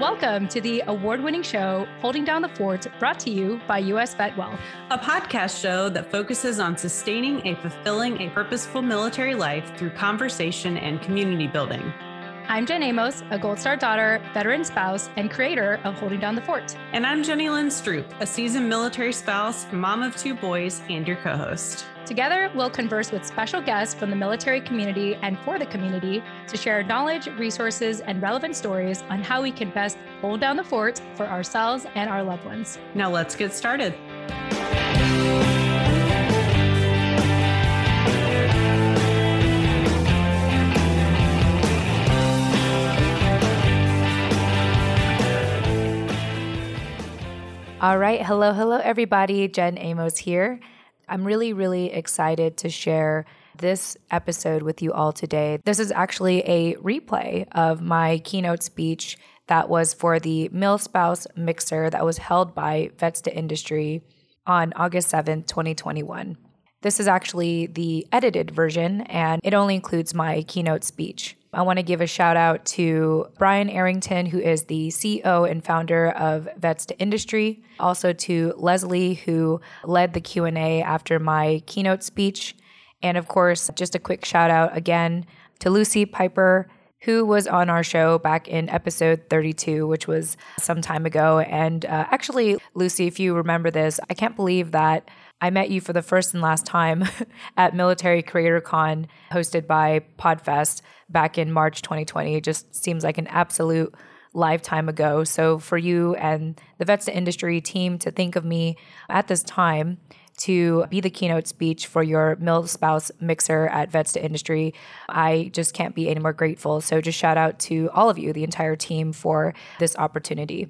Welcome to the award winning show, Holding Down the Fort, brought to you by US Vet Wealth, a podcast show that focuses on sustaining a fulfilling, a purposeful military life through conversation and community building. I'm Jen Amos, a Gold Star daughter, veteran spouse, and creator of Holding Down the Fort. And I'm Jenny Lynn Stroop, a seasoned military spouse, mom of two boys, and your co host. Together, we'll converse with special guests from the military community and for the community to share knowledge, resources, and relevant stories on how we can best hold down the fort for ourselves and our loved ones. Now, let's get started. All right. Hello, hello, everybody. Jen Amos here. I'm really, really excited to share this episode with you all today. This is actually a replay of my keynote speech that was for the MilSpouse Mixer that was held by Vets to Industry on August 7th, 2021. This is actually the edited version, and it only includes my keynote speech. I want to give a shout out to Brian Arrington, who is the CEO and founder of Vets to Industry. Also to Leslie, who led the Q&A after my keynote speech. And of course, just a quick shout out again to Lucy Piper, who was on our show back in episode 32, which was some time ago. And uh, actually, Lucy, if you remember this, I can't believe that I met you for the first and last time at Military Creator Con, hosted by Podfest back in March 2020. It just seems like an absolute lifetime ago. So for you and the Vets to Industry team to think of me at this time to be the keynote speech for your MilSpouse mixer at Vets to Industry, I just can't be any more grateful. So just shout out to all of you, the entire team, for this opportunity.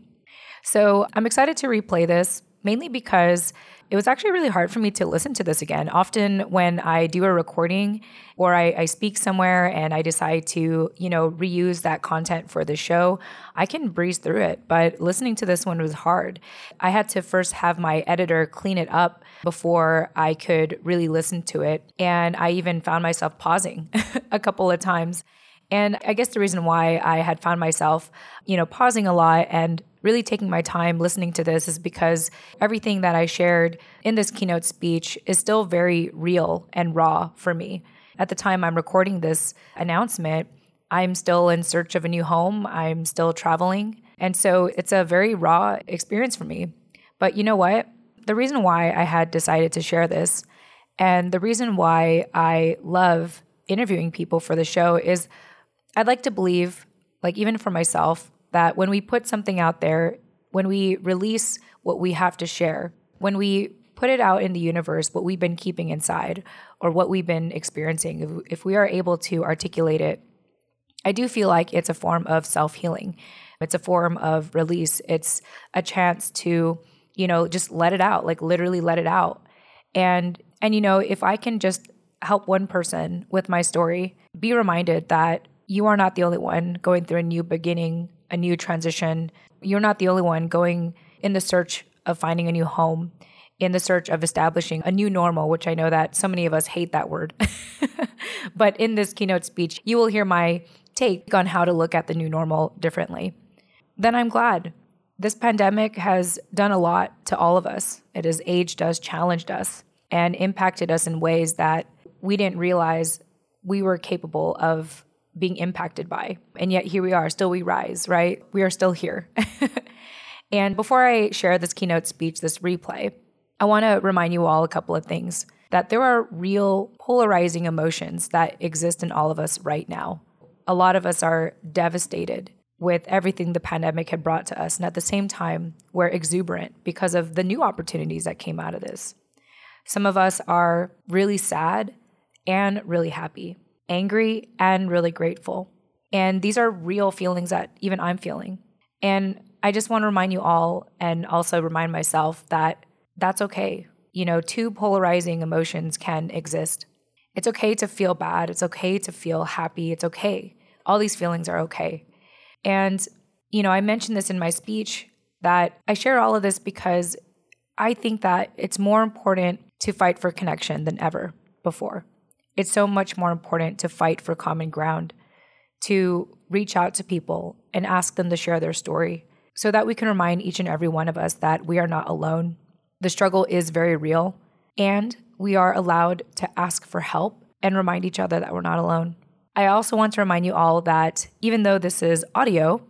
So I'm excited to replay this mainly because it was actually really hard for me to listen to this again. Often when I do a recording or I, I, speak somewhere and I decide to, you know, reuse that content for the show, I can breeze through it. But listening to this one was hard. I had to first have my editor clean it up before I could really listen to it. And I even found myself pausing a couple of times. And I guess the reason why I had found myself, you know, pausing a lot and really taking my time listening to this is because everything that I shared in this keynote speech is still very real and raw for me. At the time I'm recording this announcement, I'm still in search of a new home, I'm still traveling. And so it's a very raw experience for me. But you know what? The reason why I had decided to share this and the reason why I love interviewing people for the show is I'd like to believe, like even for myself, that when we put something out there, when we release what we have to share, when we put it out in the universe, what we've been keeping inside or what we've been experiencing, if, we are able to articulate it, I do feel like it's a form of self healing. It's a form of release. It's a chance to, you know, just let it out, like literally let it out. And, and, you know, if I can just help one person with my story, be reminded that you are not the only one going through a new beginning, a new transition. You're not the only one going in the search of finding a new home, in the search of establishing a new normal, which I know that so many of us hate that word. but in this keynote speech, you will hear my take on how to look at the new normal differently. Then I'm glad. This pandemic has done a lot to all of us. It has aged us, challenged us, and impacted us in ways that we didn't realize we were capable of being impacted by. And yet here we are, still we rise, right? We are still here. and before I share this keynote speech, this replay, I want to remind you all a couple of things that there are real polarizing emotions that exist in all of us right now. A lot of us are devastated with everything the pandemic had brought to us. And at the same time, we're exuberant because of the new opportunities that came out of this. Some of us are really sad and really happy angry and really grateful. And these are real feelings that even I'm feeling. And I just want to remind you all and also remind myself that that's okay. You know, two polarizing emotions can exist. It's okay to feel bad. It's okay to feel happy. It's okay. All these feelings are okay. And, you know, I mentioned this in my speech that I share all of this because I think that it's more important to fight for connection than ever before it's so much more important to fight for common ground, to reach out to people and ask them to share their story so that we can remind each and every one of us that we are not alone. The struggle is very real, and we are allowed to ask for help and remind each other that we're not alone. I also want to remind you all that even though this is audio,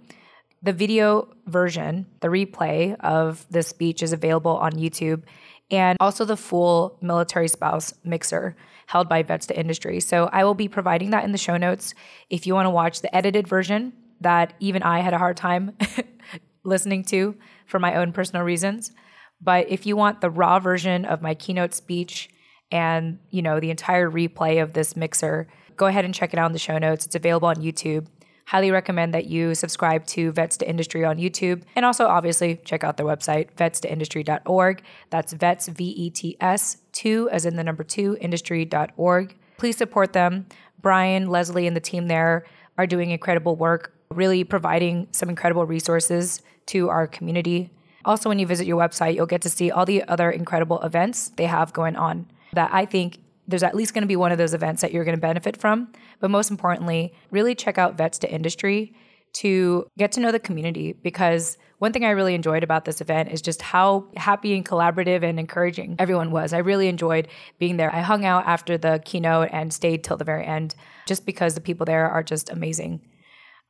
the video version, the replay of this speech is available on YouTube and also the full military spouse mixer held by Vets to Industry. So I will be providing that in the show notes if you want to watch the edited version that even I had a hard time listening to for my own personal reasons. But if you want the raw version of my keynote speech and, you know, the entire replay of this mixer, go ahead and check it out in the show notes. It's available on YouTube. Highly recommend that you subscribe to Vets to Industry on YouTube and also obviously check out their website, vetstoindustry.org. That's vets, V E T S, two as in the number two, industry.org. Please support them. Brian, Leslie, and the team there are doing incredible work, really providing some incredible resources to our community. Also, when you visit your website, you'll get to see all the other incredible events they have going on that I think there's at least going to be one of those events that you're going to benefit from. But most importantly, really check out Vets to Industry to get to know the community because one thing I really enjoyed about this event is just how happy and collaborative and encouraging everyone was. I really enjoyed being there. I hung out after the keynote and stayed till the very end just because the people there are just amazing.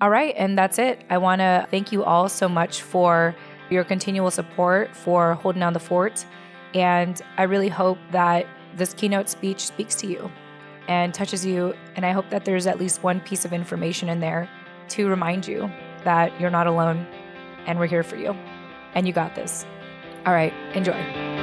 All right, and that's it. I want to thank you all so much for your continual support, for holding down the fort. And I really hope that this keynote speech speaks to you and touches you. And I hope that there's at least one piece of information in there to remind you that you're not alone and we're here for you and you got this. All right, enjoy.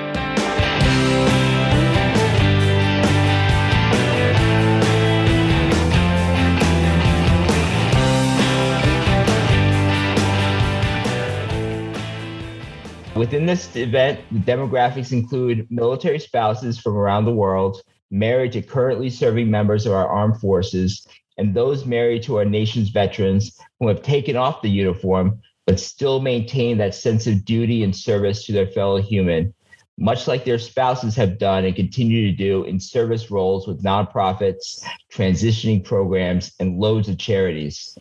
Within this event, the demographics include military spouses from around the world, married to currently serving members of our armed forces, and those married to our nation's veterans who have taken off the uniform but still maintain that sense of duty and service to their fellow human, much like their spouses have done and continue to do in service roles with nonprofits, transitioning programs, and loads of charities.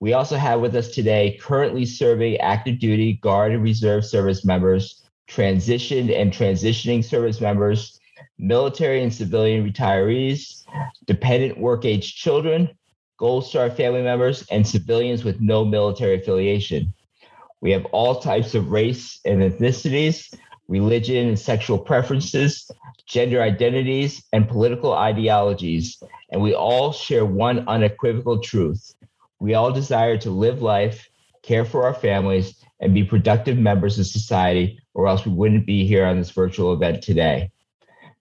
We also have with us today currently serving active duty, Guard, and Reserve service members, transitioned and transitioning service members, military and civilian retirees, dependent work age children, Gold Star family members, and civilians with no military affiliation. We have all types of race and ethnicities, religion and sexual preferences, gender identities, and political ideologies, and we all share one unequivocal truth we all desire to live life, care for our families, and be productive members of society, or else we wouldn't be here on this virtual event today.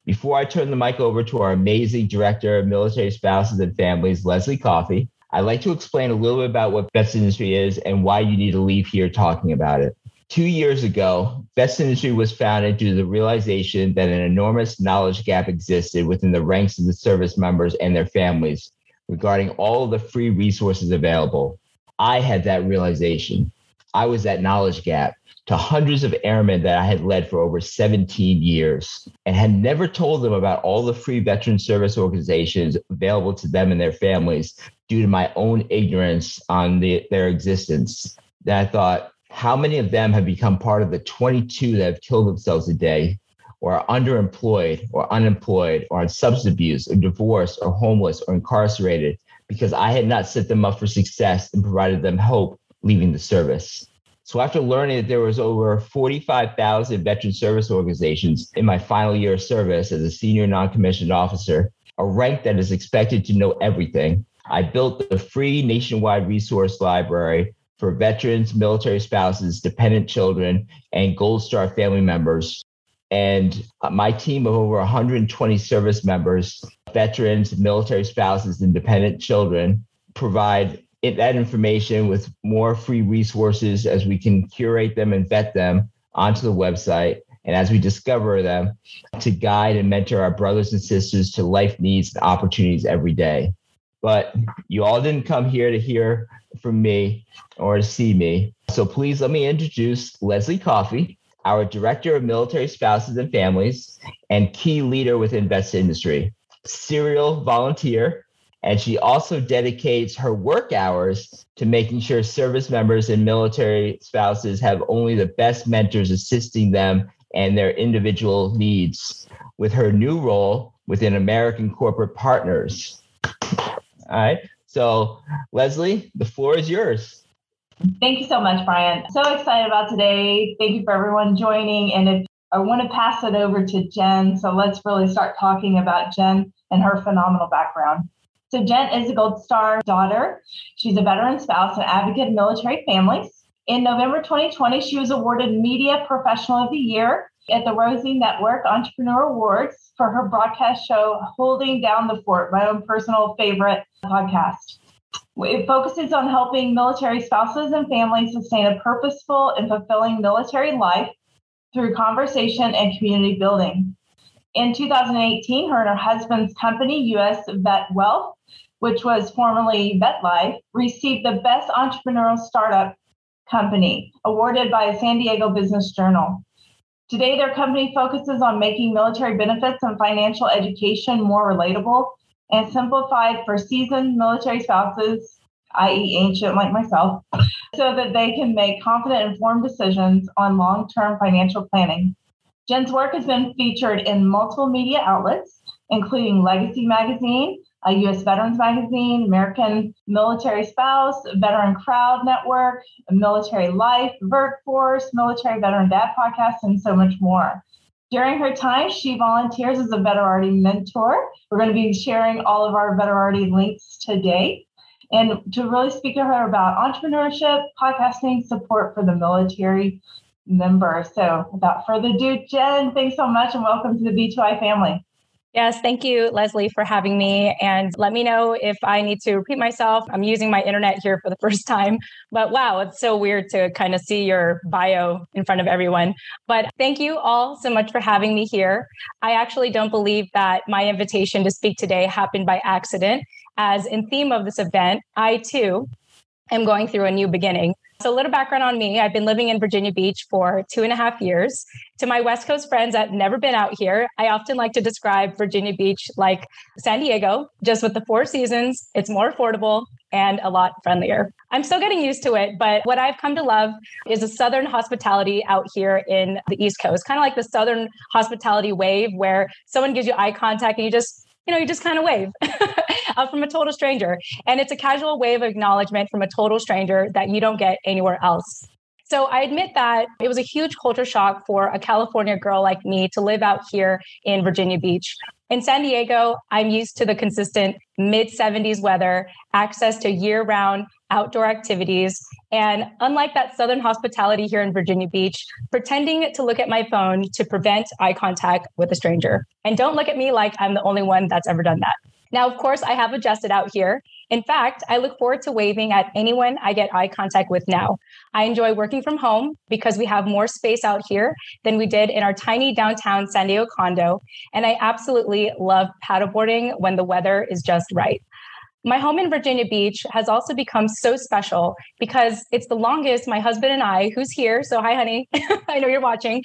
Before I turn the mic over to our amazing Director of Military Spouses and Families, Leslie Coffey, I'd like to explain a little bit about what Vets Industry is and why you need to leave here talking about it. Two years ago, Vets Industry was founded due to the realization that an enormous knowledge gap existed within the ranks of the service members and their families regarding all the free resources available. I had that realization. I was that knowledge gap to hundreds of airmen that I had led for over 17 years and had never told them about all the free veteran service organizations available to them and their families due to my own ignorance on the, their existence. That I thought, how many of them have become part of the 22 that have killed themselves a day or are underemployed or unemployed or on substance abuse or divorced or homeless or incarcerated because I had not set them up for success and provided them hope leaving the service. So after learning that there was over 45,000 veteran service organizations in my final year of service as a senior non-commissioned officer, a rank that is expected to know everything, I built the free nationwide resource library for veterans, military spouses, dependent children, and Gold Star family members and uh, my team of over 120 service members, veterans, military spouses, and dependent children provide that information with more free resources as we can curate them and vet them onto the website. And as we discover them, to guide and mentor our brothers and sisters to life needs and opportunities every day. But you all didn't come here to hear from me or to see me. So please let me introduce Leslie Coffey our Director of Military Spouses and Families, and key leader within Vets Industry, serial volunteer, And she also dedicates her work hours to making sure service members and military spouses have only the best mentors assisting them and their individual needs with her new role within American Corporate Partners. All right. So, Leslie, the floor is yours. Thank you so much, Brian. So excited about today. Thank you for everyone joining. And if I want to pass it over to Jen, so let's really start talking about Jen and her phenomenal background. So, Jen is a Gold Star daughter. She's a veteran spouse and advocate of military families. In November 2020, she was awarded Media Professional of the Year at the Rosie Network Entrepreneur Awards for her broadcast show, Holding Down the Fort, my own personal favorite podcast. It focuses on helping military spouses and families sustain a purposeful and fulfilling military life through conversation and community building. In 2018, her and her husband's company, US Vet Wealth, which was formerly VetLife, received the Best Entrepreneurial Startup Company, awarded by a San Diego Business Journal. Today, their company focuses on making military benefits and financial education more relatable and simplified for seasoned military spouses, i.e., ancient like myself, so that they can make confident, informed decisions on long term financial planning. Jen's work has been featured in multiple media outlets, including Legacy Magazine, a U.S. Veterans Magazine, American Military Spouse, Veteran Crowd Network, Military Life, Workforce, Military Veteran Dad Podcast, and so much more. During her time, she volunteers as a Veterati mentor. We're going to be sharing all of our Veterati links today. And to really speak to her about entrepreneurship, podcasting, support for the military member. So, without further ado, Jen, thanks so much and welcome to the V2I family. Yes, thank you, Leslie, for having me. And let me know if I need to repeat myself. I'm using my internet here for the first time. But wow, it's so weird to kind of see your bio in front of everyone. But thank you all so much for having me here. I actually don't believe that my invitation to speak today happened by accident, as in theme of this event, I too am going through a new beginning. So, a little background on me I've been living in Virginia Beach for two and a half years. To my West Coast friends that have never been out here, I often like to describe Virginia Beach like San Diego, just with the four seasons. It's more affordable and a lot friendlier. I'm still getting used to it, but what I've come to love is the Southern hospitality out here in the East Coast, kind of like the Southern hospitality wave where someone gives you eye contact and you just you know, you just kind of wave uh, from a total stranger. And it's a casual wave of acknowledgement from a total stranger that you don't get anywhere else. So I admit that it was a huge culture shock for a California girl like me to live out here in Virginia Beach. In San Diego, I'm used to the consistent mid 70s weather, access to year round outdoor activities, and unlike that Southern hospitality here in Virginia Beach, pretending to look at my phone to prevent eye contact with a stranger. And don't look at me like I'm the only one that's ever done that. Now, of course, I have adjusted out here. In fact, I look forward to waving at anyone I get eye contact with now. I enjoy working from home because we have more space out here than we did in our tiny downtown San Diego condo. And I absolutely love paddleboarding when the weather is just right. My home in Virginia Beach has also become so special because it's the longest my husband and I, who's here, so hi, honey, I know you're watching.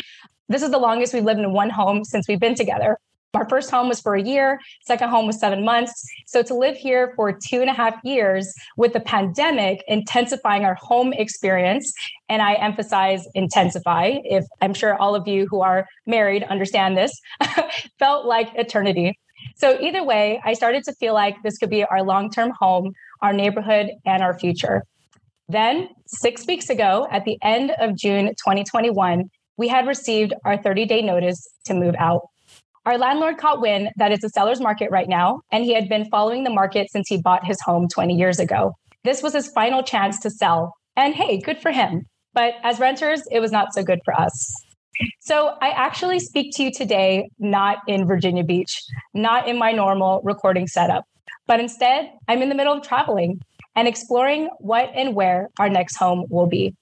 This is the longest we've lived in one home since we've been together. Our first home was for a year, second home was seven months. So to live here for two and a half years with the pandemic intensifying our home experience, and I emphasize intensify, if I'm sure all of you who are married understand this, felt like eternity. So either way, I started to feel like this could be our long term home, our neighborhood, and our future. Then, six weeks ago, at the end of June 2021, we had received our 30 day notice to move out. Our landlord caught wind that it's a seller's market right now, and he had been following the market since he bought his home 20 years ago. This was his final chance to sell. And hey, good for him. But as renters, it was not so good for us. So I actually speak to you today not in Virginia Beach, not in my normal recording setup, but instead I'm in the middle of traveling and exploring what and where our next home will be.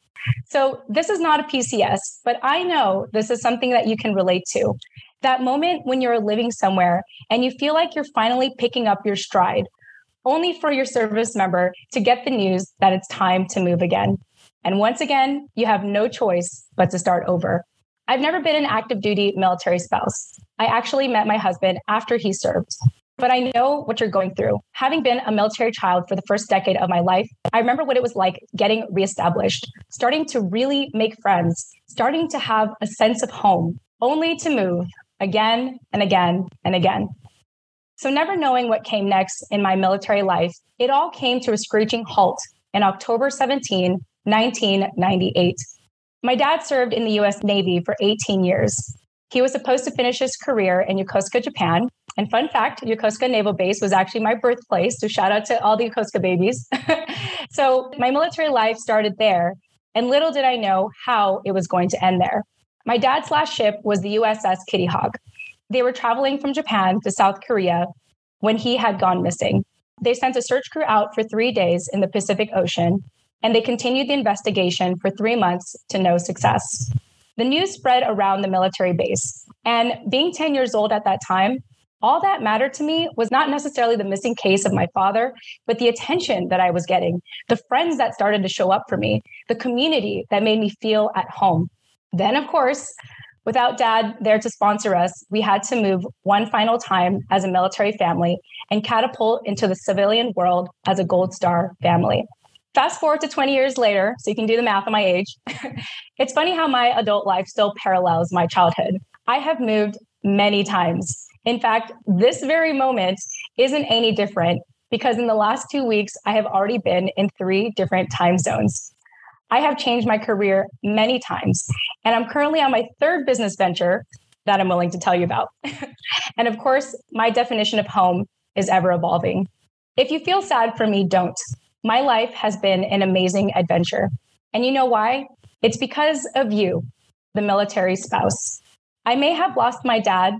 So this is not a PCS, but I know this is something that you can relate to that moment when you're living somewhere and you feel like you're finally picking up your stride, only for your service member to get the news that it's time to move again. And once again, you have no choice but to start over. I've never been an active duty military spouse. I actually met my husband after he served. but I know what you're going through. Having been a military child for the first decade of my life, I remember what it was like getting reestablished, starting to really make friends, starting to have a sense of home, only to move again and again and again. So, never knowing what came next in my military life, it all came to a screeching halt in October 17, 1998. My dad served in the US Navy for 18 years. He was supposed to finish his career in Yokosuka, Japan. And fun fact Yokosuka Naval Base was actually my birthplace. So shout out to all the Yokosuka babies. so my military life started there. And little did I know how it was going to end there. My dad's last ship was the USS Kitty Hawk. They were traveling from Japan to South Korea when he had gone missing. They sent a search crew out for three days in the Pacific Ocean, and they continued the investigation for three months to no success. The news spread around the military base. And being 10 years old at that time, all that mattered to me was not necessarily the missing case of my father, but the attention that I was getting, the friends that started to show up for me, the community that made me feel at home. Then, of course, without dad there to sponsor us, we had to move one final time as a military family and catapult into the civilian world as a Gold Star family. Fast forward to 20 years later, so you can do the math on my age. it's funny how my adult life still parallels my childhood. I have moved many times. In fact, this very moment isn't any different because in the last two weeks, I have already been in three different time zones. I have changed my career many times, and I'm currently on my third business venture that I'm willing to tell you about. and of course, my definition of home is ever evolving. If you feel sad for me, don't. My life has been an amazing adventure. And you know why? It's because of you, the military spouse. I may have lost my dad,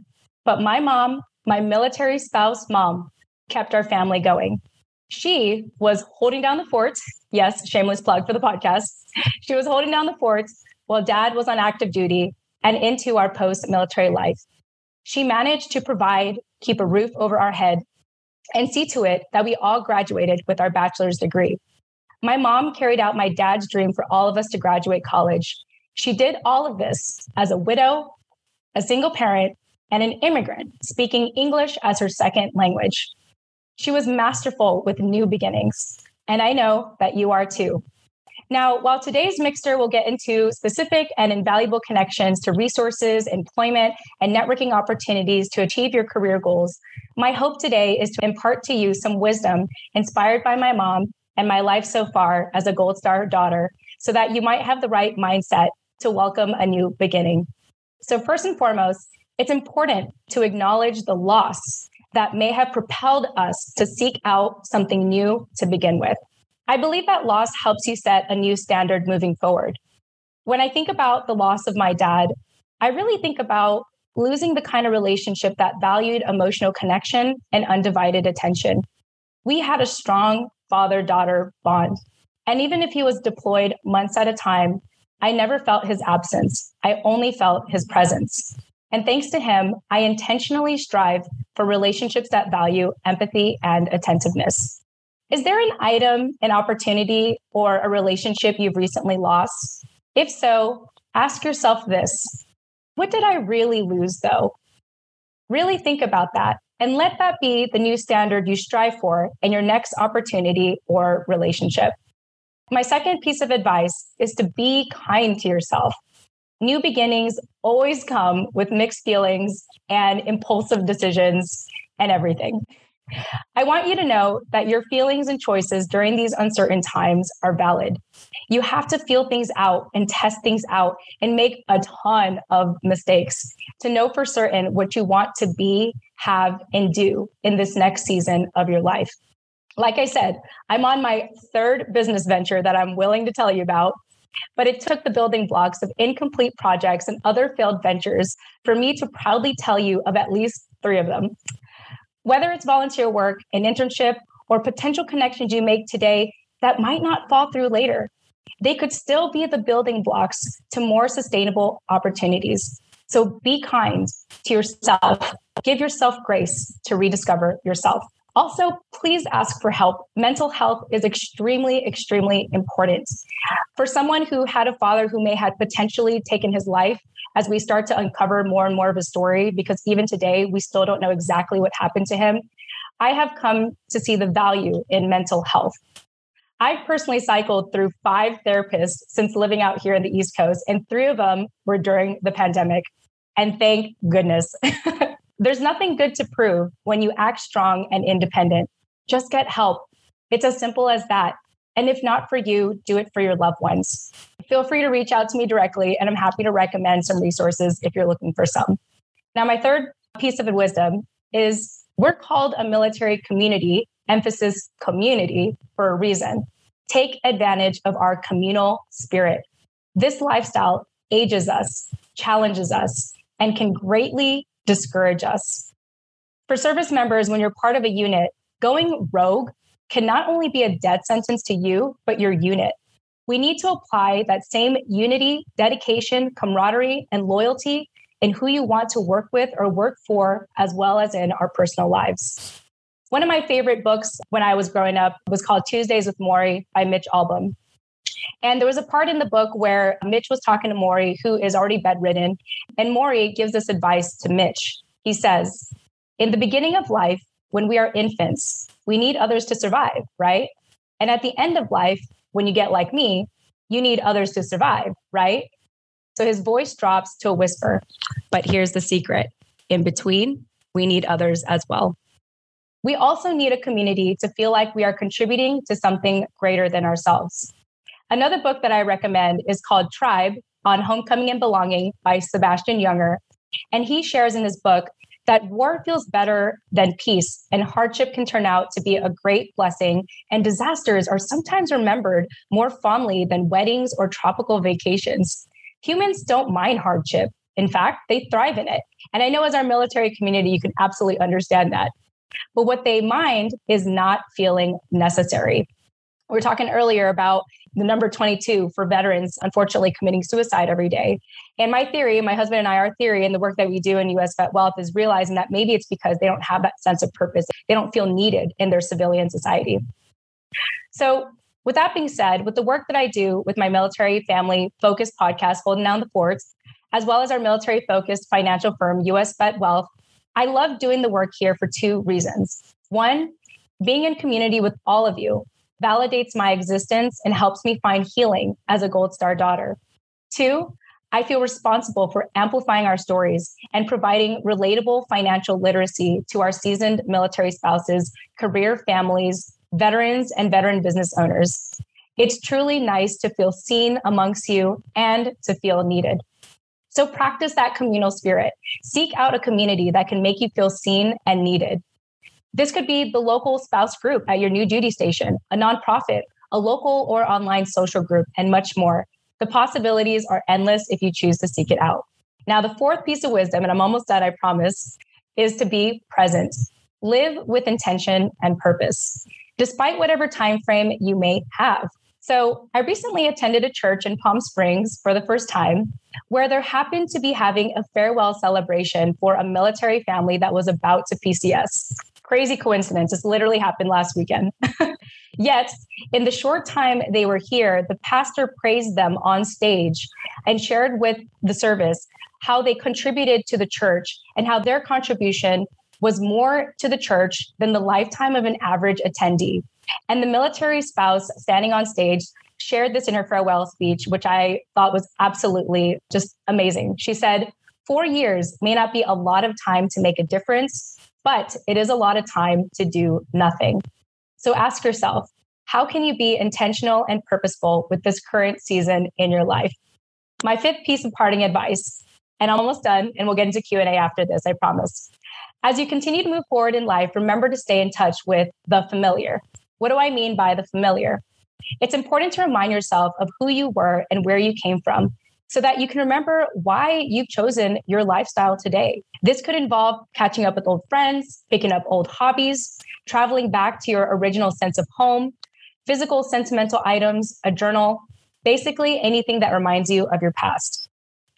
but my mom, my military spouse mom, kept our family going. She was holding down the fort. Yes, shameless plug for the podcast. She was holding down the fort while dad was on active duty and into our post military life. She managed to provide, keep a roof over our head, and see to it that we all graduated with our bachelor's degree. My mom carried out my dad's dream for all of us to graduate college. She did all of this as a widow, a single parent, and an immigrant speaking English as her second language. She was masterful with new beginnings, and I know that you are too. Now, while today's mixer will get into specific and invaluable connections to resources, employment, and networking opportunities to achieve your career goals, my hope today is to impart to you some wisdom inspired by my mom and my life so far as a Gold Star daughter so that you might have the right mindset to welcome a new beginning. So, first and foremost, it's important to acknowledge the loss that may have propelled us to seek out something new to begin with. I believe that loss helps you set a new standard moving forward. When I think about the loss of my dad, I really think about losing the kind of relationship that valued emotional connection and undivided attention. We had a strong father daughter bond. And even if he was deployed months at a time, I never felt his absence. I only felt his presence. And thanks to him, I intentionally strive for relationships that value empathy and attentiveness. Is there an item, an opportunity, or a relationship you've recently lost? If so, ask yourself this What did I really lose, though? Really think about that and let that be the new standard you strive for in your next opportunity or relationship. My second piece of advice is to be kind to yourself. New beginnings always come with mixed feelings and impulsive decisions and everything. I want you to know that your feelings and choices during these uncertain times are valid. You have to feel things out and test things out and make a ton of mistakes to know for certain what you want to be, have, and do in this next season of your life. Like I said, I'm on my third business venture that I'm willing to tell you about. But it took the building blocks of incomplete projects and other failed ventures for me to proudly tell you of at least three of them. Whether it's volunteer work, an internship, or potential connections you make today that might not fall through later, they could still be the building blocks to more sustainable opportunities. So be kind to yourself. Give yourself grace to rediscover yourself. Also, please ask for help. Mental health is extremely, extremely important. For someone who had a father who may have potentially taken his life, as we start to uncover more and more of his story, because even today we still don't know exactly what happened to him. I have come to see the value in mental health. I've personally cycled through five therapists since living out here in the East Coast, and three of them were during the pandemic. And thank goodness. There's nothing good to prove when you act strong and independent. Just get help. It's as simple as that. And if not for you, do it for your loved ones. Feel free to reach out to me directly, and I'm happy to recommend some resources if you're looking for some. Now, my third piece of wisdom is we're called a military community, emphasis community, for a reason. Take advantage of our communal spirit. This lifestyle ages us, challenges us, and can greatly discourage us. For service members, when you're part of a unit, going rogue can not only be a death sentence to you, but your unit. We need to apply that same unity, dedication, camaraderie, and loyalty in who you want to work with or work for, as well as in our personal lives. One of my favorite books when I was growing up was called Tuesdays with Morrie by Mitch Albom. And there was a part in the book where Mitch was talking to Morrie, who is already bedridden. And Morrie gives this advice to Mitch. He says, In the beginning of life, when we are infants, we need others to survive, right? And at the end of life, when you get like me, you need others to survive, right? So his voice drops to a whisper. But here's the secret in between, we need others as well. We also need a community to feel like we are contributing to something greater than ourselves. Another book that I recommend is called Tribe on Homecoming and Belonging by Sebastian Junger. And he shares in his book that war feels better than peace, and hardship can turn out to be a great blessing, and disasters are sometimes remembered more fondly than weddings or tropical vacations. Humans don't mind hardship. In fact, they thrive in it. And I know as our military community, you can absolutely understand that. But what they mind is not feeling necessary. We were talking earlier about the number 22 for veterans, unfortunately, committing suicide every day. And my theory, my husband and I, our theory and the work that we do in US Vet Wealth is realizing that maybe it's because they don't have that sense of purpose. They don't feel needed in their civilian society. So, with that being said, with the work that I do with my military family focused podcast, Holding Down the Forts, as well as our military focused financial firm, US Vet Wealth, I love doing the work here for two reasons. One, being in community with all of you validates my existence and helps me find healing as a Gold Star daughter. Two, I feel responsible for amplifying our stories and providing relatable financial literacy to our seasoned military spouses, career families, veterans, and veteran business owners. It's truly nice to feel seen amongst you and to feel needed. So practice that communal spirit. Seek out a community that can make you feel seen and needed. This could be the local spouse group at your new duty station, a nonprofit, a local or online social group, and much more. The possibilities are endless if you choose to seek it out. Now, the fourth piece of wisdom, and I'm almost done, I promise, is to be present. Live with intention and purpose, despite whatever time frame you may have. So, I recently attended a church in Palm Springs for the first time where there happened to be having a farewell celebration for a military family that was about to PCS. Crazy coincidence. This literally happened last weekend. Yet, in the short time they were here, the pastor praised them on stage and shared with the service how they contributed to the church and how their contribution was more to the church than the lifetime of an average attendee. And the military spouse standing on stage shared this in her farewell speech, which I thought was absolutely just amazing. She said, Four years may not be a lot of time to make a difference, but it is a lot of time to do nothing. So ask yourself, how can you be intentional and purposeful with this current season in your life? My fifth piece of parting advice, and I'm almost done, and we'll get into Q&A after this, I promise. As you continue to move forward in life, remember to stay in touch with the familiar. What do I mean by the familiar? It's important to remind yourself of who you were and where you came from so that you can remember why you've chosen your lifestyle today. This could involve catching up with old friends, picking up old hobbies, traveling back to your original sense of home, physical sentimental items, a journal, basically anything that reminds you of your past.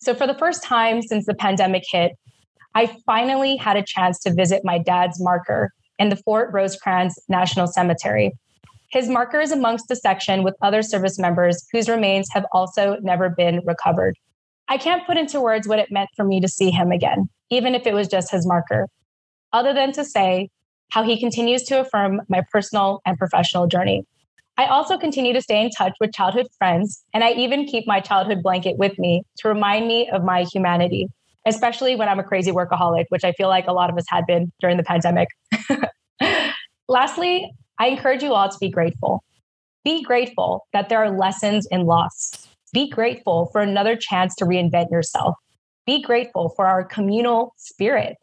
So, for the first time since the pandemic hit, I finally had a chance to visit my dad's marker in the Fort Rosecrans National Cemetery. His marker is amongst the section with other service members whose remains have also never been recovered. I can't put into words what it meant for me to see him again, even if it was just his marker, other than to say, how he continues to affirm my personal and professional journey. I also continue to stay in touch with childhood friends, and I even keep my childhood blanket with me to remind me of my humanity, especially when I'm a crazy workaholic, which I feel like a lot of us had been during the pandemic. Lastly, I encourage you all to be grateful. Be grateful that there are lessons in loss. Be grateful for another chance to reinvent yourself. Be grateful for our communal spirit.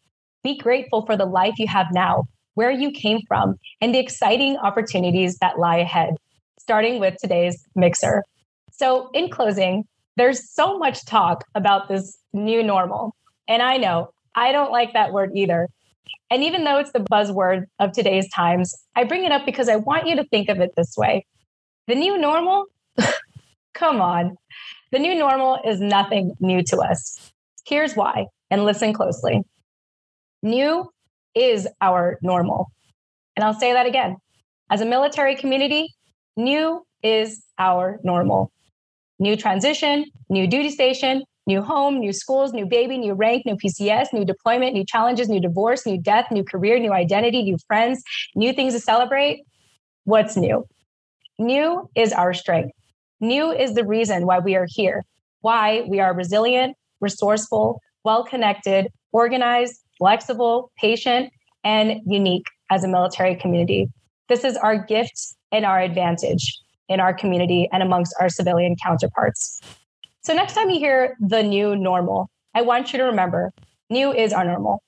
Be grateful for the life you have now where you came from, and the exciting opportunities that lie ahead, starting with today's mixer. So, in closing, there's so much talk about this new normal. And I know I don't like that word either. And even though it's the buzzword of today's times, I bring it up because I want you to think of it this way the new normal, come on. The new normal is nothing new to us. Here's why, and listen closely. New is our normal. And I'll say that again. As a military community, new is our normal. New transition, new duty station, new home, new schools, new baby, new rank, new PCS, new deployment, new challenges, new divorce, new death, new career, new identity, new friends, new things to celebrate. What's new? New is our strength. New is the reason why we are here, why we are resilient, resourceful, well connected, organized, flexible, patient, and unique as a military community. This is our gift and our advantage in our community and amongst our civilian counterparts. So, next time you hear the new normal, I want you to remember new is our normal.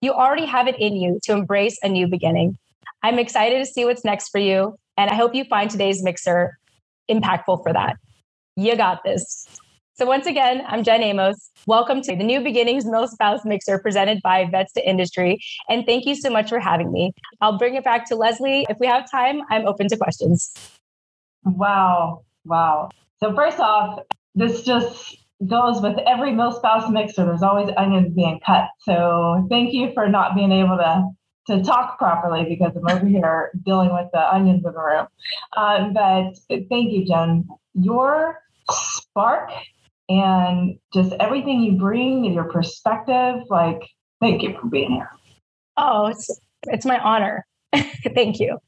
You already have it in you to embrace a new beginning. I'm excited to see what's next for you, and I hope you find today's mixer impactful for that. You got this. So, once again, I'm Jen Amos. Welcome to the New Beginnings MilSpouse Mixer presented by Vets to Industry. And thank you so much for having me. I'll bring it back to Leslie. If we have time, I'm open to questions. Wow. Wow. So, first off, this just goes with every MilSpouse mixer. There's always onions being cut. So, thank you for not being able to to talk properly because I'm over here dealing with the onions in the room. Uh, but thank you, Jen. Your spark and just everything you bring and your perspective. Like, thank you for being here. Oh, it's it's my honor. thank you.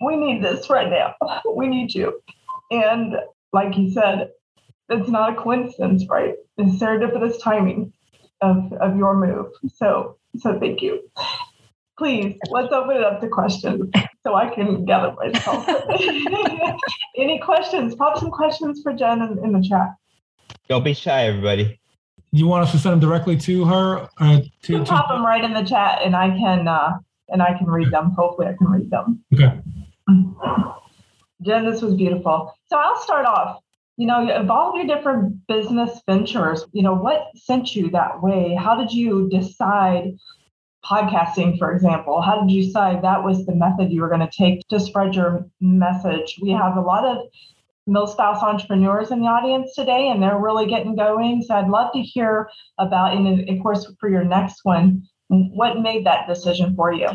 We need this right now. We need you. And like you said, it's not a coincidence, right? It's serendipitous timing of of your move. So so thank you. Please let's open it up to questions so I can gather myself. Any questions? Pop some questions for Jen in, in the chat. Don't be shy, everybody. You want us to send them directly to her? Uh, to, you to... pop them right in the chat, and I can uh, and I can read them. Hopefully, I can read them. Okay. Jen, this was beautiful. So I'll start off. You know, of all your different business ventures, you know, what sent you that way? How did you decide podcasting, for example? How did you decide that was the method you were going to take to spread your message? We have a lot of MilSpouse entrepreneurs in the audience today, and they're really getting going. So I'd love to hear about, and of course, for your next one, what made that decision for you?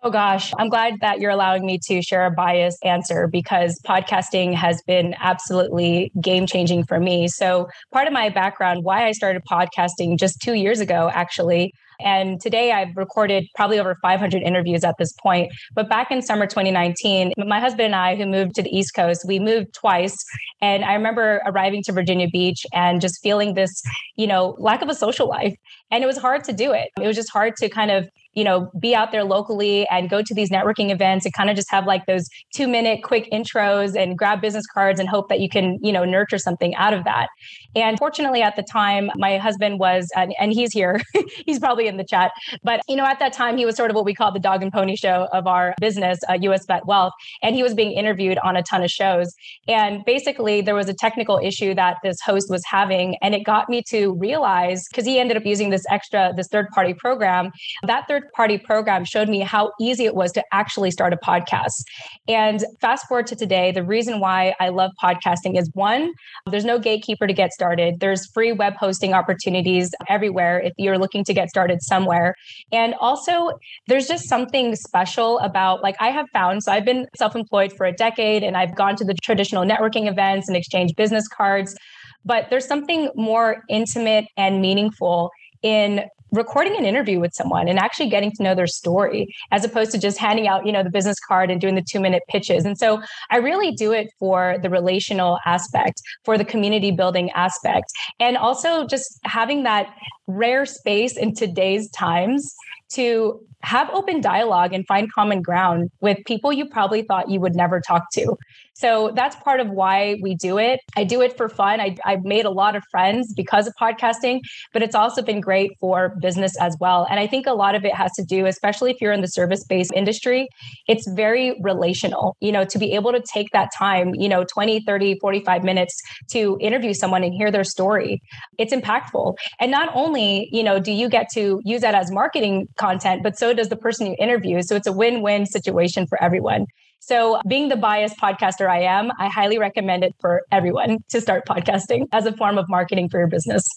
Oh gosh, I'm glad that you're allowing me to share a biased answer because podcasting has been absolutely game changing for me. So, part of my background, why I started podcasting just two years ago, actually, and today I've recorded probably over 500 interviews at this point. But back in summer 2019, my husband and I, who moved to the East Coast, we moved twice. And I remember arriving to Virginia Beach and just feeling this, you know, lack of a social life. And it was hard to do it. It was just hard to kind of you know, be out there locally and go to these networking events and kind of just have like those two minute quick intros and grab business cards and hope that you can, you know, nurture something out of that. And fortunately, at the time, my husband was, and, and he's here, he's probably in the chat, but, you know, at that time, he was sort of what we call the dog and pony show of our business, uh, US Vet Wealth. And he was being interviewed on a ton of shows. And basically, there was a technical issue that this host was having. And it got me to realize, because he ended up using this extra, this third party program, that third party program showed me how easy it was to actually start a podcast. And fast forward to today, the reason why I love podcasting is one, there's no gatekeeper to get started. There's free web hosting opportunities everywhere if you're looking to get started somewhere. And also, there's just something special about, like, I have found, so I've been self employed for a decade and I've gone to the traditional networking events and exchanged business cards. But there's something more intimate and meaningful in recording an interview with someone and actually getting to know their story as opposed to just handing out you know the business card and doing the two minute pitches. And so i really do it for the relational aspect for the community building aspect and also just having that rare space in today's times to have open dialogue and find common ground with people you probably thought you would never talk to. So that's part of why we do it. I do it for fun. I, have made a lot of friends because of podcasting, but it's also been great for business as well. And I think a lot of it has to do, especially if you're in the service based industry, it's very relational, you know, to be able to take that time, you know, 20, 30, 45 minutes to interview someone and hear their story. It's impactful. And not only, you know, do you get to use that as marketing content, but so does the person you interview. So it's a win win situation for everyone. So, being the biased podcaster I am, I highly recommend it for everyone to start podcasting as a form of marketing for your business.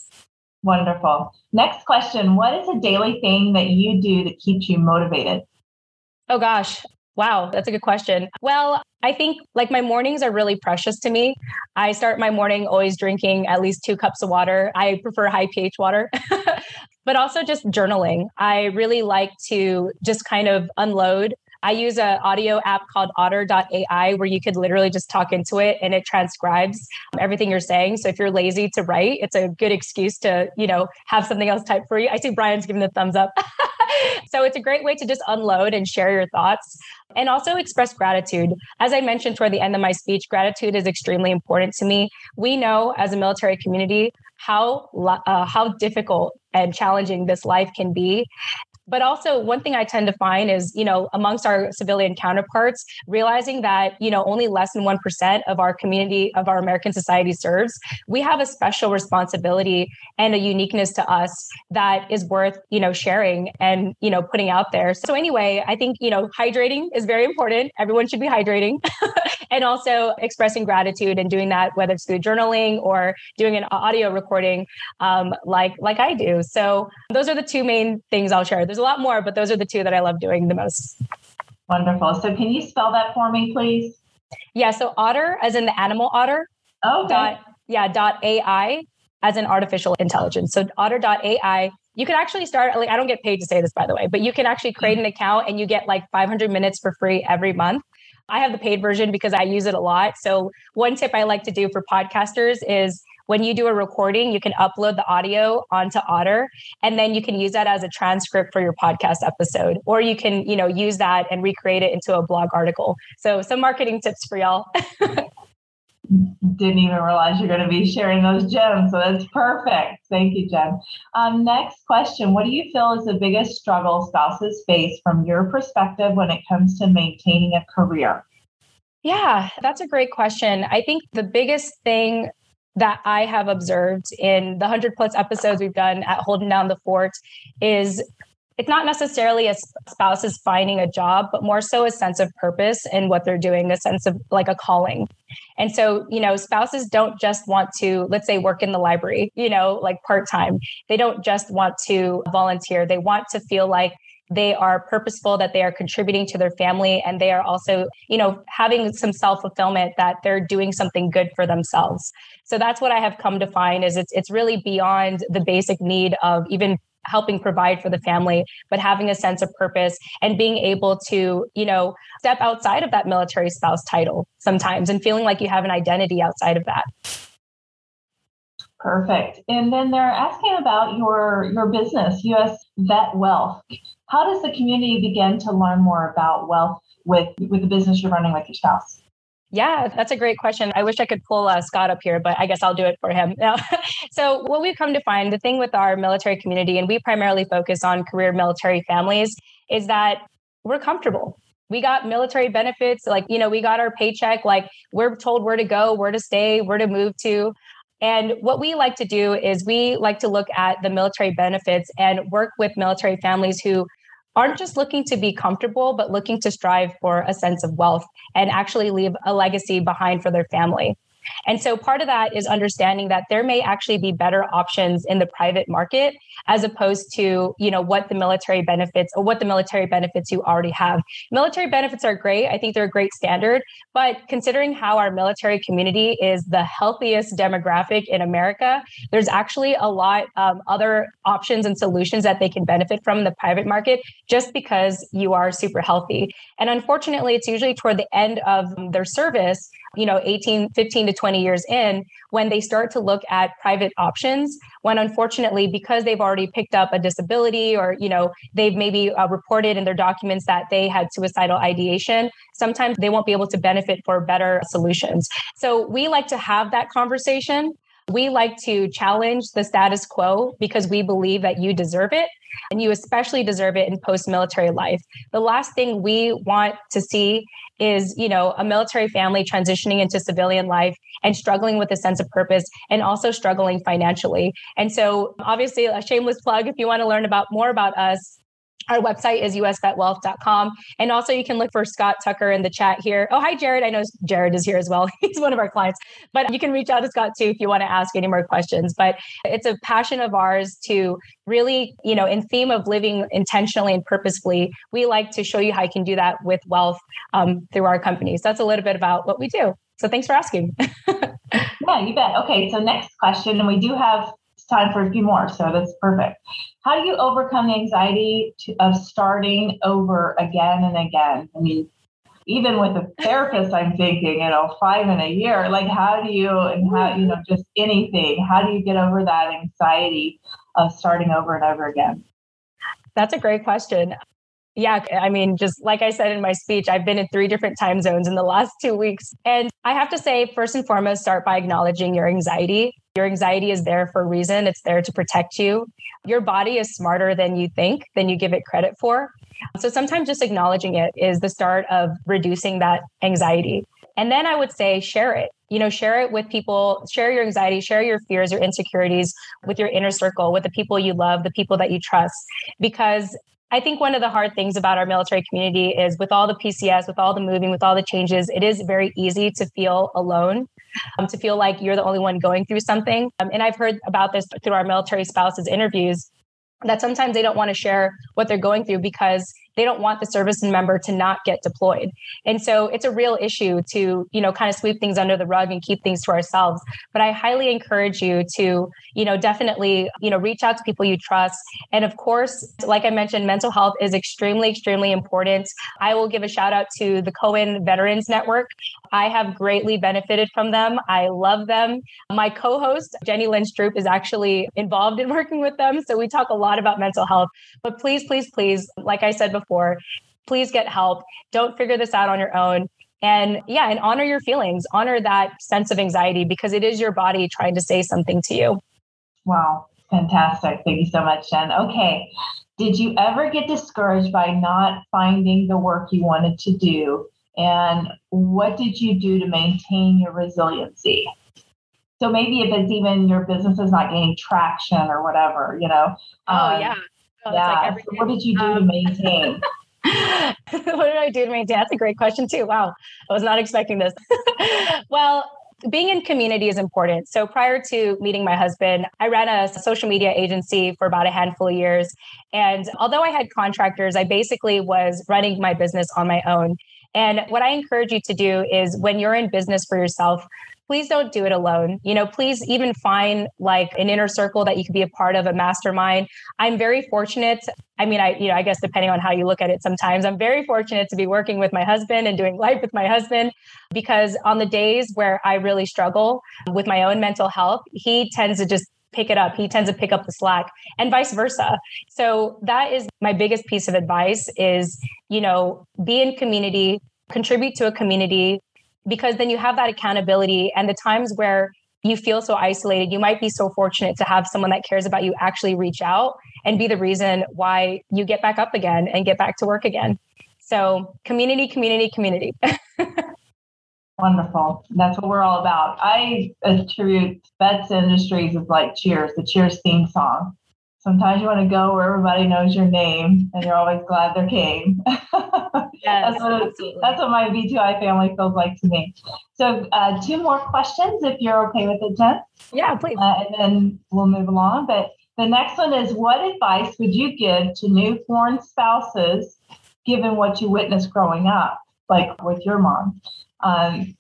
Wonderful. Next question What is a daily thing that you do that keeps you motivated? Oh, gosh. Wow, that's a good question. Well, I think like my mornings are really precious to me. I start my morning always drinking at least two cups of water. I prefer high pH water, but also just journaling. I really like to just kind of unload I use an audio app called otter.ai where you could literally just talk into it and it transcribes everything you're saying. So if you're lazy to write, it's a good excuse to, you know, have something else typed for you. I see Brian's giving the thumbs up. so it's a great way to just unload and share your thoughts and also express gratitude. As I mentioned toward the end of my speech, gratitude is extremely important to me. We know as a military community how uh, how difficult and challenging this life can be but also, one thing I tend to find is, you know, amongst our civilian counterparts, realizing that, you know, only less than 1% of our community, of our American society serves, we have a special responsibility and a uniqueness to us that is worth, you know, sharing and, you know, putting out there. So, anyway, I think, you know, hydrating is very important. Everyone should be hydrating and also expressing gratitude and doing that, whether it's through journaling or doing an audio recording um, like, like I do. So, those are the two main things I'll share. There's a lot more, but those are the two that I love doing the most. Wonderful. So can you spell that for me, please? Yeah. So otter, as in the animal otter. Okay. Dot, yeah. Dot AI, as in artificial intelligence. So otter.ai. You can actually start. Like I don't get paid to say this, by the way, but you can actually create an account and you get like 500 minutes for free every month. I have the paid version because I use it a lot. So one tip I like to do for podcasters is when you do a recording, you can upload the audio onto Otter and then you can use that as a transcript for your podcast episode or you can, you know, use that and recreate it into a blog article. So some marketing tips for y'all. Didn't even realize you're going to be sharing those gems. So that's perfect. Thank you, Jen. Um, next question What do you feel is the biggest struggle spouses face from your perspective when it comes to maintaining a career? Yeah, that's a great question. I think the biggest thing that I have observed in the 100 plus episodes we've done at Holding Down the Fort is it's not necessarily a spouse is finding a job, but more so a sense of purpose in what they're doing, a sense of like a calling. And so, you know, spouses don't just want to, let's say, work in the library, you know, like part time. They don't just want to volunteer. They want to feel like they are purposeful that they are contributing to their family and they are also you know having some self-fulfillment that they're doing something good for themselves. So that's what i have come to find is it's it's really beyond the basic need of even helping provide for the family but having a sense of purpose and being able to you know step outside of that military spouse title sometimes and feeling like you have an identity outside of that Perfect. And then they're asking about your your business, US Vet Wealth. How does the community begin to learn more about wealth with with the business you're running with your spouse? Yeah, that's a great question. I wish I could pull uh, Scott up here, but I guess I'll do it for him. so, what we've come to find, the thing with our military community, and we primarily focus on career military families, is that we're comfortable. We got military benefits, like, you know, we got our paycheck, like, we're told where to go, where to stay, where to move to. And what we like to do is we like to look at the military benefits and work with military families who aren't just looking to be comfortable, but looking to strive for a sense of wealth and actually leave a legacy behind for their family. And so part of that is understanding that there may actually be better options in the private market as opposed to, you know, what the military benefits or what the military benefits you already have. Military benefits are great. I think they're a great standard, but considering how our military community is the healthiest demographic in America, there's actually a lot um, other options and solutions that they can benefit from in the private market just because you are super healthy. And unfortunately, it's usually toward the end of their service you know 18 15 to 20 years in when they start to look at private options when unfortunately because they've already picked up a disability or you know they've maybe uh, reported in their documents that they had suicidal ideation sometimes they won't be able to benefit for better solutions. So we like to have that conversation. We like to challenge the status quo because we believe that you deserve it and you especially deserve it in post military life. The last thing we want to see is, you know, a military family transitioning into civilian life and struggling with a sense of purpose and also struggling financially. And so obviously a shameless plug if you want to learn about more about us, our website is usvetwealth.com. And also, you can look for Scott Tucker in the chat here. Oh, hi, Jared. I know Jared is here as well. He's one of our clients, but you can reach out to Scott too if you want to ask any more questions. But it's a passion of ours to really, you know, in theme of living intentionally and purposefully, we like to show you how you can do that with wealth um, through our companies. That's a little bit about what we do. So thanks for asking. yeah, you bet. Okay, so next question, and we do have time for a few more, so that's perfect. How do you overcome the anxiety to, of starting over again and again? I mean, even with a therapist, I'm thinking, you know, five in a year. Like, how do you, and how, you know, just anything, how do you get over that anxiety of starting over and over again? That's a great question. Yeah, I mean, just like I said in my speech, I've been in three different time zones in the last two weeks. And I have to say, first and foremost, start by acknowledging your anxiety. Your anxiety is there for a reason, it's there to protect you. Your body is smarter than you think, than you give it credit for. So sometimes just acknowledging it is the start of reducing that anxiety. And then I would say share it. You know, share it with people, share your anxiety, share your fears, your insecurities with your inner circle, with the people you love, the people that you trust. Because I think one of the hard things about our military community is with all the PCS, with all the moving, with all the changes, it is very easy to feel alone, um, to feel like you're the only one going through something. Um, and I've heard about this through our military spouses interviews that sometimes they don't want to share what they're going through because they don't want the service member to not get deployed. And so it's a real issue to, you know, kind of sweep things under the rug and keep things to ourselves. But I highly encourage you to, you know, definitely, you know, reach out to people you trust. And of course, like I mentioned, mental health is extremely, extremely important. I will give a shout out to the Cohen Veterans Network. I have greatly benefited from them. I love them. My co host, Jenny Lynch Stroop, is actually involved in working with them. So we talk a lot about mental health. But please, please, please, like I said before, please get help. Don't figure this out on your own. And yeah, and honor your feelings, honor that sense of anxiety because it is your body trying to say something to you. Wow, fantastic. Thank you so much, Jen. Okay. Did you ever get discouraged by not finding the work you wanted to do? And what did you do to maintain your resiliency? So maybe if it's even your business is not gaining traction or whatever, you know. Oh um, yeah. Oh, yeah. Like so what did you do um, to maintain? what did I do to maintain? That's a great question too. Wow, I was not expecting this. well, being in community is important. So prior to meeting my husband, I ran a social media agency for about a handful of years. And although I had contractors, I basically was running my business on my own. And what I encourage you to do is when you're in business for yourself, please don't do it alone. You know, please even find like an inner circle that you could be a part of, a mastermind. I'm very fortunate. I mean, I, you know, I guess depending on how you look at it sometimes, I'm very fortunate to be working with my husband and doing life with my husband because on the days where I really struggle with my own mental health, he tends to just pick it up. He tends to pick up the slack and vice versa. So that is my biggest piece of advice is, you know, be in community, contribute to a community, because then you have that accountability and the times where you feel so isolated you might be so fortunate to have someone that cares about you actually reach out and be the reason why you get back up again and get back to work again so community community community wonderful that's what we're all about i attribute vets industries as like cheers the cheers theme song sometimes you want to go where everybody knows your name and you're always glad they came Yes, that's, what that's what my V2I family feels like to me. So, uh, two more questions, if you're okay with it, Jen. Yeah, please. Uh, and then we'll move along. But the next one is what advice would you give to new foreign spouses, given what you witnessed growing up, like with your mom? Um,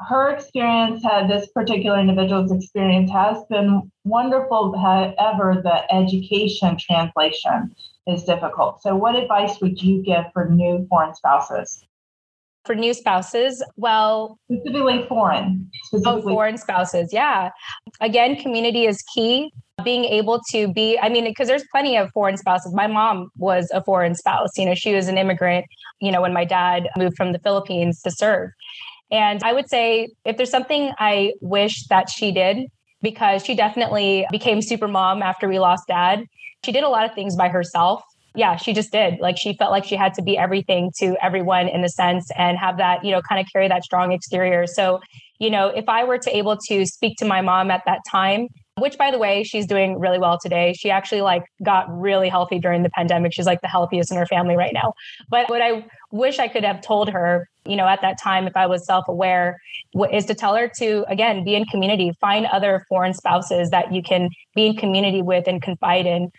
her experience had this particular individual's experience has been wonderful however the education translation is difficult. So what advice would you give for new foreign spouses for new spouses? Well specifically foreign. Oh, specifically. oh foreign spouses yeah. Again community is key. Being able to be i mean because there's plenty of foreign spouses. My mom was a foreign spouse. You know she was an immigrant you know when my dad moved from the philippines to serve. And I would say if there's something I wish that she did, because she definitely became super mom after we lost dad, she did a lot of things by herself. Yeah, she just did. Like she felt like she had to be everything to everyone in a sense and have that, you know, kind of carry that strong exterior. So, you know, if I were to able to speak to my mom at that time which by the way she's doing really well today. She actually like got really healthy during the pandemic. She's like the healthiest in her family right now. But what i wish i could have told her you know at that time if i was self-aware is to tell her to again be in community. Find other foreign spouses that you can be in community with and confide in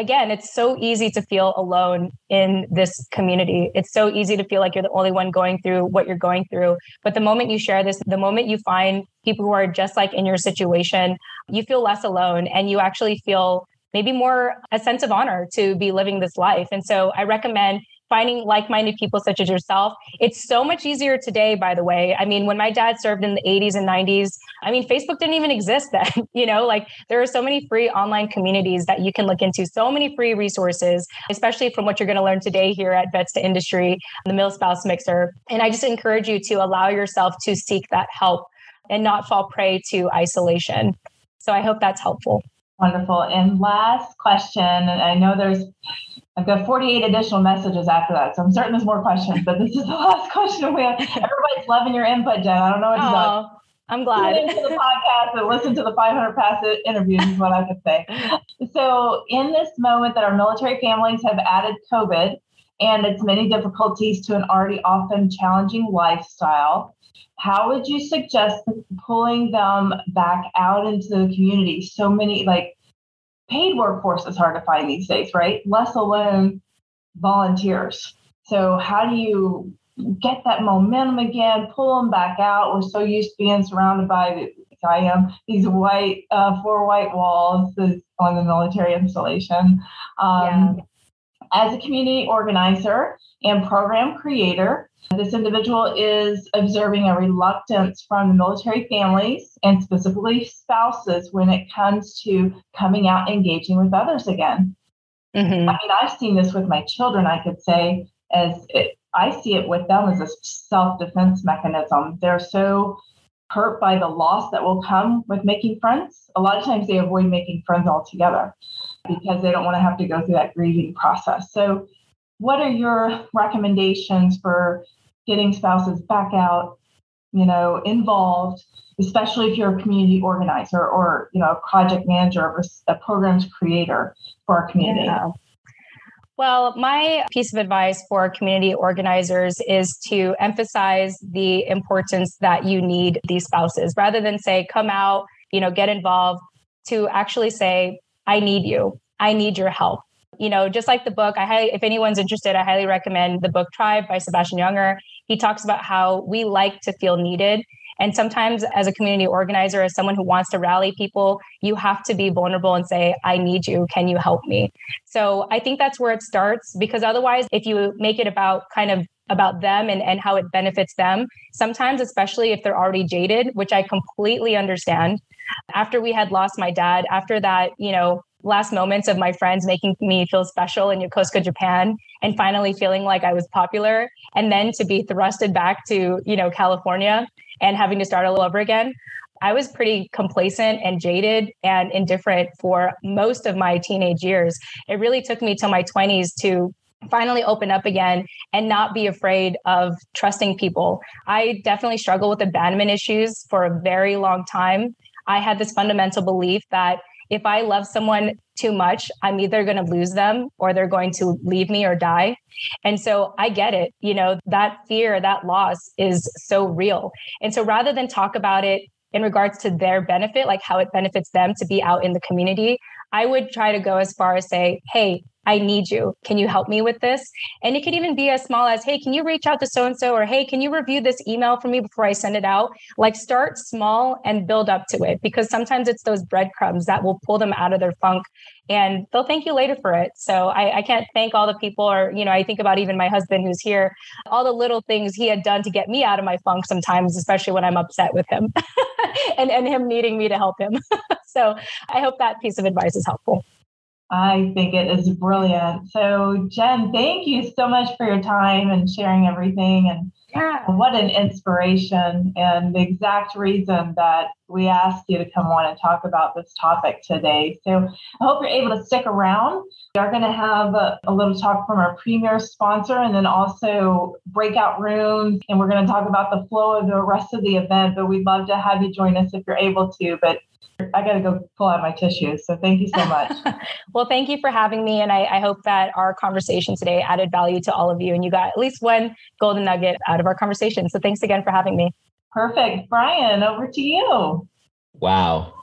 again, it's so easy to feel alone in this community. It's so easy to feel like you're the only one going through what you're going through. But the moment you share this, the moment you find people who are just like in your situation, you feel less alone and you actually feel maybe more a sense of honor to be living this life. And so I recommend finding like-minded people such as yourself. It's so much easier today, by the way. I mean, when my dad served in the 80s and 90s, I mean, Facebook didn't even exist then. you know, like there are so many free online communities that you can look into, so many free resources, especially from what you're going to learn today here at Vets to Industry, the Mill Spouse Mixer. And I just encourage you to allow yourself to seek that help and not fall prey to isolation. So I hope that's helpful. Wonderful. And last question, and I know there's I've got 48 additional messages after that, so I'm certain there's more questions, but this is the last question we have. Everybody's loving your input, Jen. I don't know what to oh, I'm glad. Tune into the podcast and listen to the 500 Pass interviews is what I could say. So, in this moment that our military families have added COVID and its many difficulties to an already often challenging lifestyle, how would you suggest pulling them back out into the community? So many, like paid workforce is hard to find these days, right? Less alone volunteers. So, how do you get that momentum again, pull them back out? We're so used to being surrounded by, I am, these white, uh, four white walls on the military installation. Um, yeah. As a community organizer and program creator, this individual is observing a reluctance from the military families and specifically spouses when it comes to coming out and engaging with others again. Mm-hmm. I mean, I've seen this with my children, I could say, as it, I see it with them as a self defense mechanism. They're so hurt by the loss that will come with making friends. A lot of times they avoid making friends altogether because they don't want to have to go through that grieving process. So, what are your recommendations for getting spouses back out, you know, involved, especially if you're a community organizer or, you know, a project manager or a programs creator for our community? Yeah. Well, my piece of advice for community organizers is to emphasize the importance that you need these spouses rather than say, come out, you know, get involved, to actually say, I need you. I need your help you know, just like the book, I highly, if anyone's interested, I highly recommend the book Tribe by Sebastian Junger. He talks about how we like to feel needed. And sometimes, as a community organizer, as someone who wants to rally people, you have to be vulnerable and say, I need you. Can you help me? So I think that's where it starts because otherwise, if you make it about kind of about them and, and how it benefits them, sometimes, especially if they're already jaded, which I completely understand. After we had lost my dad, after that, you know, last moments of my friends making me feel special in Yokosuka, Japan, and finally feeling like I was popular, and then to be thrusted back to you know California and having to start all over again. I was pretty complacent and jaded and indifferent for most of my teenage years. It really took me to my 20s to finally open up again and not be afraid of trusting people. I definitely struggle with abandonment issues for a very long time. I had this fundamental belief that if I love someone too much, I'm either going to lose them or they're going to leave me or die. And so I get it. You know, that fear, that loss is so real. And so rather than talk about it in regards to their benefit, like how it benefits them to be out in the community, I would try to go as far as say, hey, I need you. Can you help me with this? And it could even be as small as, hey, can you reach out to so and so? Or hey, can you review this email for me before I send it out? Like start small and build up to it because sometimes it's those breadcrumbs that will pull them out of their funk and they'll thank you later for it. So I, I can't thank all the people, or, you know, I think about even my husband who's here, all the little things he had done to get me out of my funk sometimes, especially when I'm upset with him and, and him needing me to help him. so I hope that piece of advice is helpful. I think it is brilliant. So, Jen, thank you so much for your time and sharing everything. And yeah. what an inspiration, and the exact reason that we asked you to come on and talk about this topic today. So, I hope you're able to stick around. We are going to have a, a little talk from our premier sponsor and then also breakout rooms. And we're going to talk about the flow of the rest of the event. But we'd love to have you join us if you're able to. But I got to go pull out my tissues. So thank you so much. well, thank you for having me. And I, I, hope that our conversation today added value to all of you and you got at least one golden nugget out of our conversation. So thanks again for having me. Perfect. Brian, over to you. Wow.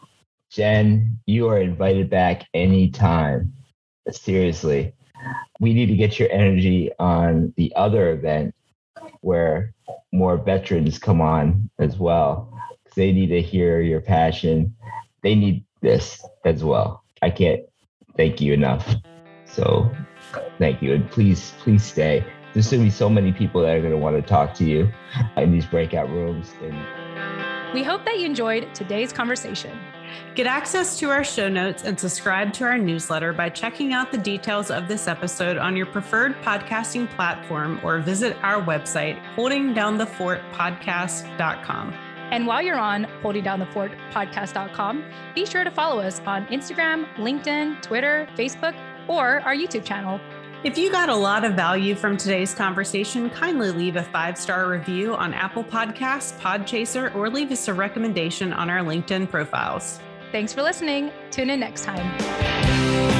Jen, you are invited back anytime. Seriously. We need to get your energy on the other event where more veterans come on as well. They need to hear your passion they need this as well. I can't thank you enough. So thank you. And please, please stay. There's going to be so many people that are going to want to talk to you in these breakout rooms. And we hope that you enjoyed today's conversation. Get access to our show notes and subscribe to our newsletter by checking out the details of this episode on your preferred podcasting platform or visit our website, holdingdownthefortpodcast.com. And while you're on holdingdownthefortpodcast.com, be sure to follow us on Instagram, LinkedIn, Twitter, Facebook, or our YouTube channel. If you got a lot of value from today's conversation, kindly leave a five star review on Apple Podcasts, Podchaser, or leave us a recommendation on our LinkedIn profiles. Thanks for listening. Tune in next time.